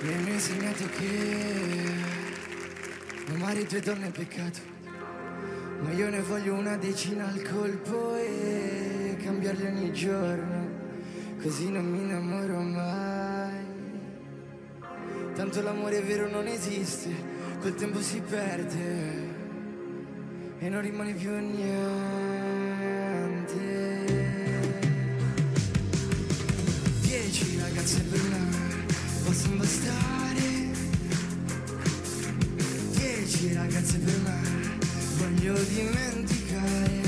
Mi hanno insegnato che amare due donne è peccato, ma io ne voglio una decina al colpo e cambiarle ogni giorno, così non mi innamoro mai. Tanto l'amore vero non esiste, col tempo si perde e non rimane più niente. Dieci ragazze per me possono bastare. Dieci ragazze per me voglio dimenticare.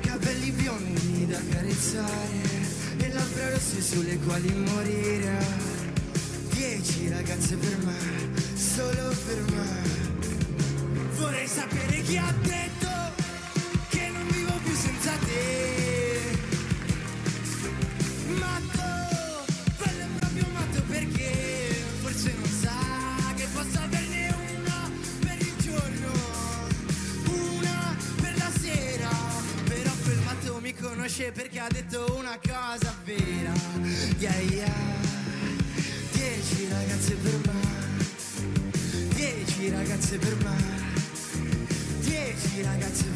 Capelli biondi da carezzare e labbra rosse sulle quali morire. Dieci ragazze per me, solo per me. Vorrei sapere chi ha conosce perché ha detto una cosa vera. Yeah, yeah. Dieci ragazze per me, dieci ragazze per me. Dieci ragazze